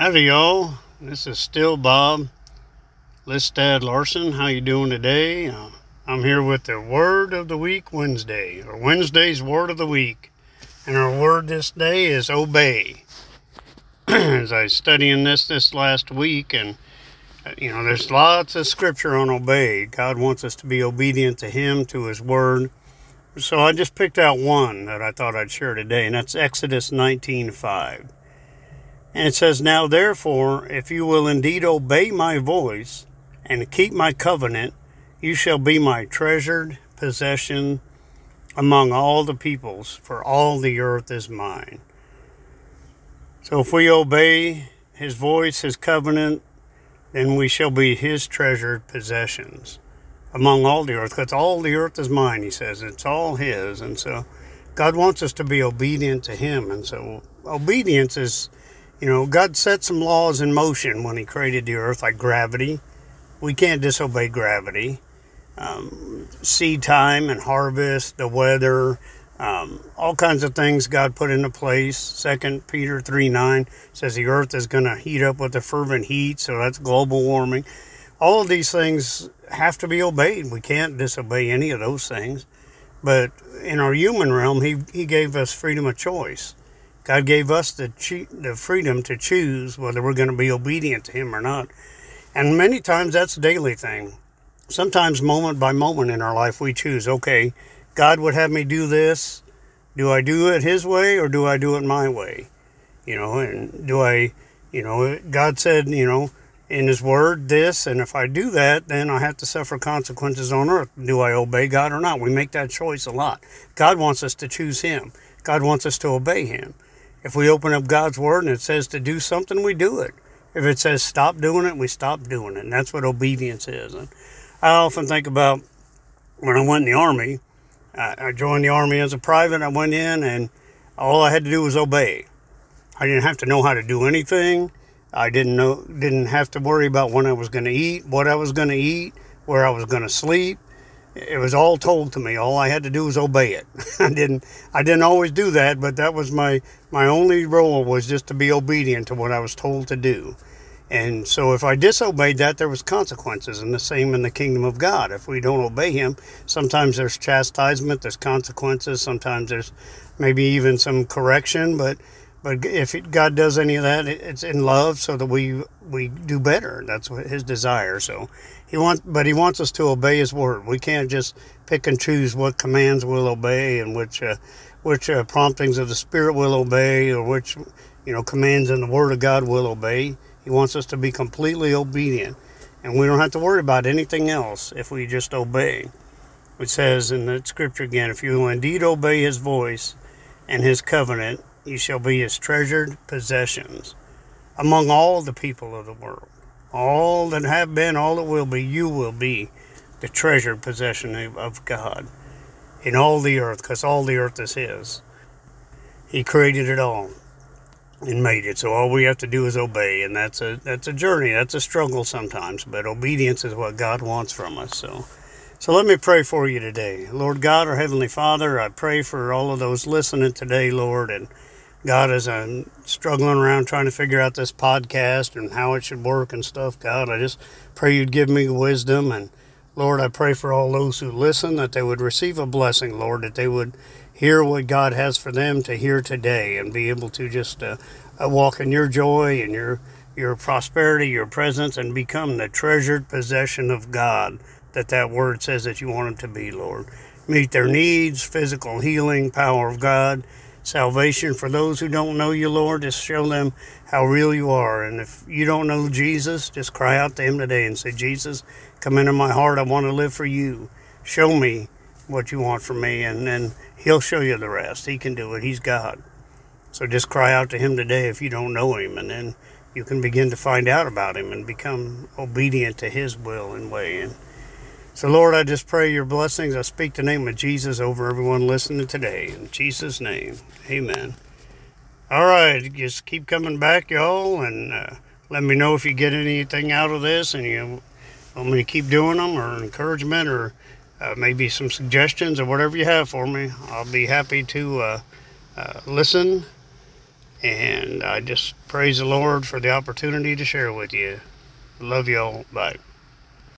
Howdy, y'all. This is still Bob Listad Larson. How you doing today? Uh, I'm here with the Word of the Week Wednesday, or Wednesday's Word of the Week, and our word this day is obey. As I was studying this this last week, and uh, you know, there's lots of scripture on obey. God wants us to be obedient to Him, to His Word. So I just picked out one that I thought I'd share today, and that's Exodus 19:5. And it says, Now therefore, if you will indeed obey my voice and keep my covenant, you shall be my treasured possession among all the peoples, for all the earth is mine. So if we obey his voice, his covenant, then we shall be his treasured possessions among all the earth, because all the earth is mine, he says. It's all his. And so God wants us to be obedient to him. And so obedience is you know, God set some laws in motion when He created the earth, like gravity. We can't disobey gravity. Um, seed time and harvest, the weather, um, all kinds of things God put into place. Second Peter 3 9 says the earth is going to heat up with a fervent heat, so that's global warming. All of these things have to be obeyed. We can't disobey any of those things. But in our human realm, He, he gave us freedom of choice. God gave us the, the freedom to choose whether we're going to be obedient to Him or not. And many times that's a daily thing. Sometimes, moment by moment in our life, we choose, okay, God would have me do this. Do I do it His way or do I do it my way? You know, and do I, you know, God said, you know, in His Word this, and if I do that, then I have to suffer consequences on earth. Do I obey God or not? We make that choice a lot. God wants us to choose Him, God wants us to obey Him. If we open up God's Word and it says to do something, we do it. If it says stop doing it, we stop doing it. And that's what obedience is. And I often think about when I went in the Army, I joined the Army as a private. I went in and all I had to do was obey. I didn't have to know how to do anything. I didn't know, didn't have to worry about when I was going to eat, what I was going to eat, where I was going to sleep it was all told to me. All I had to do was obey it. I didn't I didn't always do that, but that was my my only role was just to be obedient to what I was told to do. And so if I disobeyed that, there was consequences, and the same in the kingdom of God. If we don't obey Him, sometimes there's chastisement, there's consequences, sometimes there's maybe even some correction. But but if God does any of that, it's in love, so that we we do better. That's what His desire. So he wants, but he wants us to obey his word. We can't just pick and choose what commands we'll obey and which uh, which uh, promptings of the Spirit we'll obey, or which you know commands in the Word of God we'll obey. He wants us to be completely obedient, and we don't have to worry about anything else if we just obey. It says in the Scripture again, if you will indeed obey His voice and His covenant, you shall be His treasured possessions among all the people of the world all that have been, all that will be, you will be the treasured possession of God in all the earth, because all the earth is His. He created it all and made it. So all we have to do is obey, and that's a that's a journey. That's a struggle sometimes, but obedience is what God wants from us. So. So let me pray for you today. Lord God, our Heavenly Father, I pray for all of those listening today, Lord, and God, as I'm struggling around trying to figure out this podcast and how it should work and stuff, God, I just pray you'd give me wisdom. And Lord, I pray for all those who listen that they would receive a blessing, Lord, that they would hear what God has for them to hear today and be able to just uh, uh walk in your joy and your your prosperity, your presence, and become the treasured possession of God that that word says that you want them to be, Lord. Meet their needs, physical healing, power of God salvation for those who don't know you, Lord. Just show them how real you are. And if you don't know Jesus, just cry out to Him today and say, Jesus, come into my heart. I want to live for you. Show me what you want from me. And then He'll show you the rest. He can do it. He's God. So just cry out to Him today if you don't know Him. And then you can begin to find out about Him and become obedient to His will and way. And so, Lord, I just pray your blessings. I speak the name of Jesus over everyone listening today. In Jesus' name, amen. All right, just keep coming back, y'all, and uh, let me know if you get anything out of this and you want me to keep doing them or encouragement or uh, maybe some suggestions or whatever you have for me. I'll be happy to uh, uh listen And I just praise the Lord for the opportunity to share with you. Love y'all. Bye.